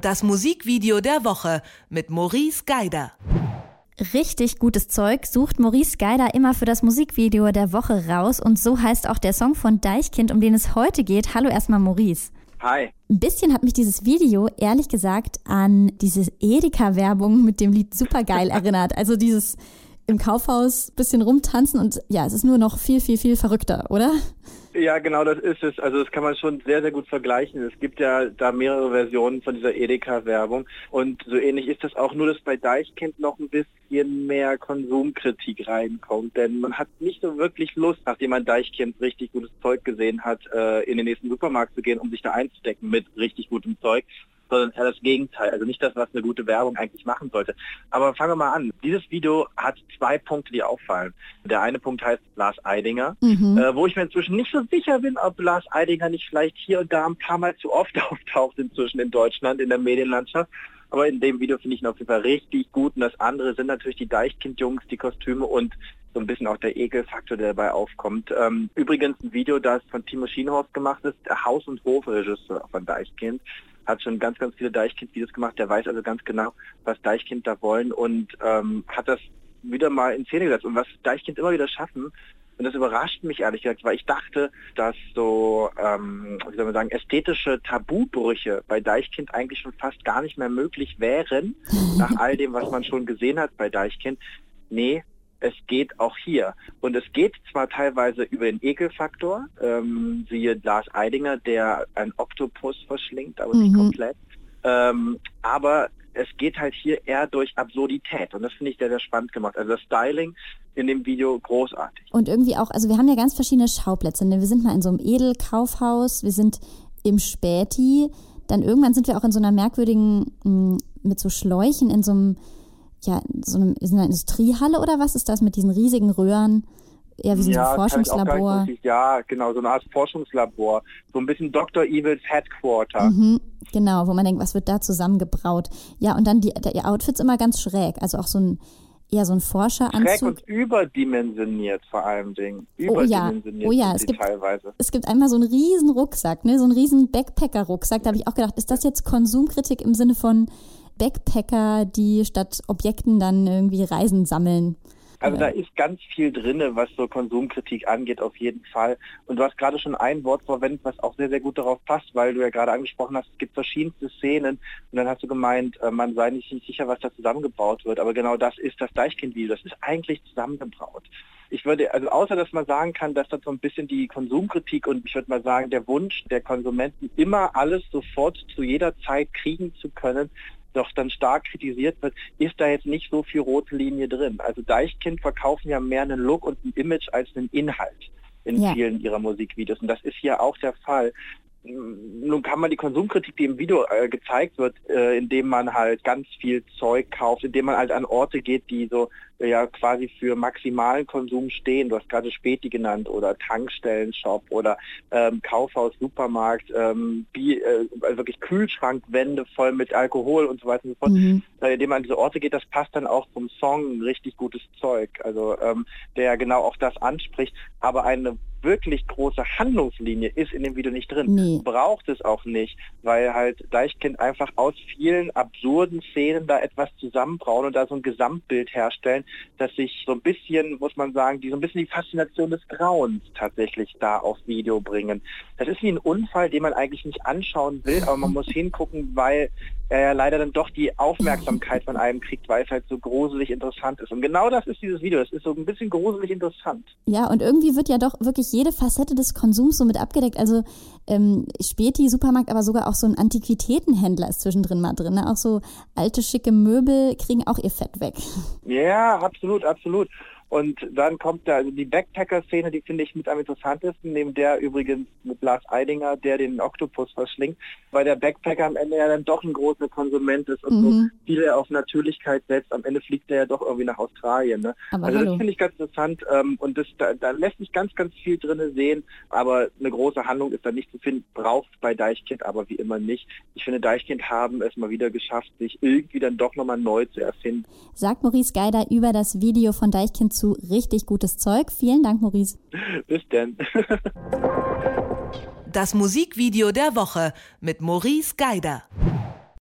Das Musikvideo der Woche mit Maurice Geider. Richtig gutes Zeug sucht Maurice Geider immer für das Musikvideo der Woche raus und so heißt auch der Song von Deichkind, um den es heute geht. Hallo erstmal Maurice. Hi. Ein bisschen hat mich dieses Video ehrlich gesagt an diese Edeka-Werbung mit dem Lied Supergeil erinnert. Also dieses im Kaufhaus bisschen rumtanzen und ja, es ist nur noch viel, viel, viel verrückter, oder? Ja, genau, das ist es. Also das kann man schon sehr, sehr gut vergleichen. Es gibt ja da mehrere Versionen von dieser Edeka-Werbung und so ähnlich ist das auch, nur dass bei Deichkind noch ein bisschen mehr Konsumkritik reinkommt, denn man hat nicht so wirklich Lust, nachdem man Deichkind richtig gutes Zeug gesehen hat, äh, in den nächsten Supermarkt zu gehen, um sich da einzudecken mit richtig gutem Zeug, sondern eher das Gegenteil. Also nicht das, was eine gute Werbung eigentlich machen sollte. Aber fangen wir mal an. Dieses Video hat zwei Punkte, die auffallen. Der eine Punkt heißt Lars Eidinger, mhm. äh, wo ich mir inzwischen nicht so sicher bin, ob Lars Eidinger nicht vielleicht hier und da ein paar Mal zu oft auftaucht inzwischen in Deutschland in der Medienlandschaft. Aber in dem Video finde ich ihn auf jeden Fall richtig gut. Und das andere sind natürlich die Deichkind-Jungs, die Kostüme und so ein bisschen auch der Ekelfaktor, der dabei aufkommt. Ähm, übrigens ein Video, das von Timo Schienhorst gemacht ist, der Haus- und Hofregisseur von Deichkind hat schon ganz, ganz viele Deichkind-Videos gemacht. Der weiß also ganz genau, was Deichkind da wollen und ähm, hat das wieder mal in Szene gesetzt. Und was Deichkind immer wieder schaffen, und das überrascht mich ehrlich gesagt, weil ich dachte, dass so, ähm, wie soll man sagen, ästhetische Tabubrüche bei Deichkind eigentlich schon fast gar nicht mehr möglich wären, nach all dem, was man schon gesehen hat bei Deichkind. Nee, es geht auch hier. Und es geht zwar teilweise über den Ekelfaktor, ähm, siehe Lars Eidinger, der ein Oktopus verschlingt, aber mhm. nicht komplett. Ähm, aber es geht halt hier eher durch Absurdität und das finde ich sehr, sehr spannend gemacht. Also das Styling in dem Video großartig. Und irgendwie auch, also wir haben ja ganz verschiedene Schauplätze. Ne? Wir sind mal in so einem Edelkaufhaus, wir sind im Späti, dann irgendwann sind wir auch in so einer merkwürdigen, mm, mit so Schläuchen in so einem ja, so in einer Industriehalle oder was ist das mit diesen riesigen Röhren? Eher wie so ein ja, Forschungslabor. ja, genau, so eine Art Forschungslabor. So ein bisschen Dr. Evils Headquarter. Mhm, genau, wo man denkt, was wird da zusammengebraut? Ja, und dann die, die Outfits immer ganz schräg. Also auch so ein eher so ein Forscheranzug. Schräg und überdimensioniert vor allem Dingen. Überdimensioniert oh ja, oh ja es gibt, teilweise. Es gibt einmal so einen riesen Rucksack, ne? so einen riesen Backpacker-Rucksack. Da habe ich auch gedacht, ist das jetzt Konsumkritik im Sinne von Backpacker, die statt Objekten dann irgendwie Reisen sammeln. Also da ist ganz viel drin, was so Konsumkritik angeht, auf jeden Fall. Und du hast gerade schon ein Wort verwendet, was auch sehr, sehr gut darauf passt, weil du ja gerade angesprochen hast, es gibt verschiedenste Szenen und dann hast du gemeint, äh, man sei nicht sicher, was da zusammengebaut wird. Aber genau das ist das Deichkind-Video. Das ist eigentlich zusammengebaut. Ich würde, also außer dass man sagen kann, dass das so ein bisschen die Konsumkritik und ich würde mal sagen, der Wunsch der Konsumenten, immer alles sofort zu jeder Zeit kriegen zu können, doch dann stark kritisiert wird, ist da jetzt nicht so viel rote Linie drin. Also Deichkind verkaufen ja mehr einen Look und ein Image als einen Inhalt in ja. vielen ihrer Musikvideos. Und das ist hier auch der Fall. Nun kann man die Konsumkritik, die im Video äh, gezeigt wird, äh, indem man halt ganz viel Zeug kauft, indem man halt an Orte geht, die so äh, ja quasi für maximalen Konsum stehen. Du hast gerade Späti genannt oder Tankstellenshop oder ähm, Kaufhaus, Supermarkt, ähm, Bier, äh, also wirklich Kühlschrankwände voll mit Alkohol und so weiter und so fort. Mhm. Indem man an diese Orte geht, das passt dann auch zum Song richtig gutes Zeug. Also ähm, der genau auch das anspricht, aber eine wirklich große Handlungslinie ist in dem Video nicht drin. Nee. Braucht es auch nicht, weil halt Deichkind einfach aus vielen absurden Szenen da etwas zusammenbrauen und da so ein Gesamtbild herstellen, dass sich so ein bisschen, muss man sagen, die so ein bisschen die Faszination des Grauens tatsächlich da aufs Video bringen. Das ist wie ein Unfall, den man eigentlich nicht anschauen will, aber man muss hingucken, weil ja leider dann doch die Aufmerksamkeit von einem kriegt, weil es halt so gruselig interessant ist. Und genau das ist dieses Video. Es ist so ein bisschen gruselig interessant. Ja, und irgendwie wird ja doch wirklich jede Facette des Konsums so mit abgedeckt. Also ähm, Späti, Supermarkt, aber sogar auch so ein Antiquitätenhändler ist zwischendrin mal drin. Ne? Auch so alte, schicke Möbel kriegen auch ihr Fett weg. Ja, absolut, absolut. Und dann kommt da also die Backpacker-Szene, die finde ich mit am interessantesten, neben der übrigens mit Lars Eidinger, der den Oktopus verschlingt, weil der Backpacker am Ende ja dann doch ein großer Konsument ist und mhm. so viel er auf Natürlichkeit setzt. Am Ende fliegt er ja doch irgendwie nach Australien. Ne? also hallo. das finde ich ganz interessant ähm, und das, da, da, lässt sich ganz, ganz viel drin sehen, aber eine große Handlung ist da nicht zu finden, braucht bei Deichkind aber wie immer nicht. Ich finde, Deichkind haben es mal wieder geschafft, sich irgendwie dann doch nochmal neu zu erfinden. Sagt Maurice Geider über das Video von Deichkind zu richtig gutes Zeug. Vielen Dank, Maurice. Bis denn. Das Musikvideo der Woche mit Maurice Geider.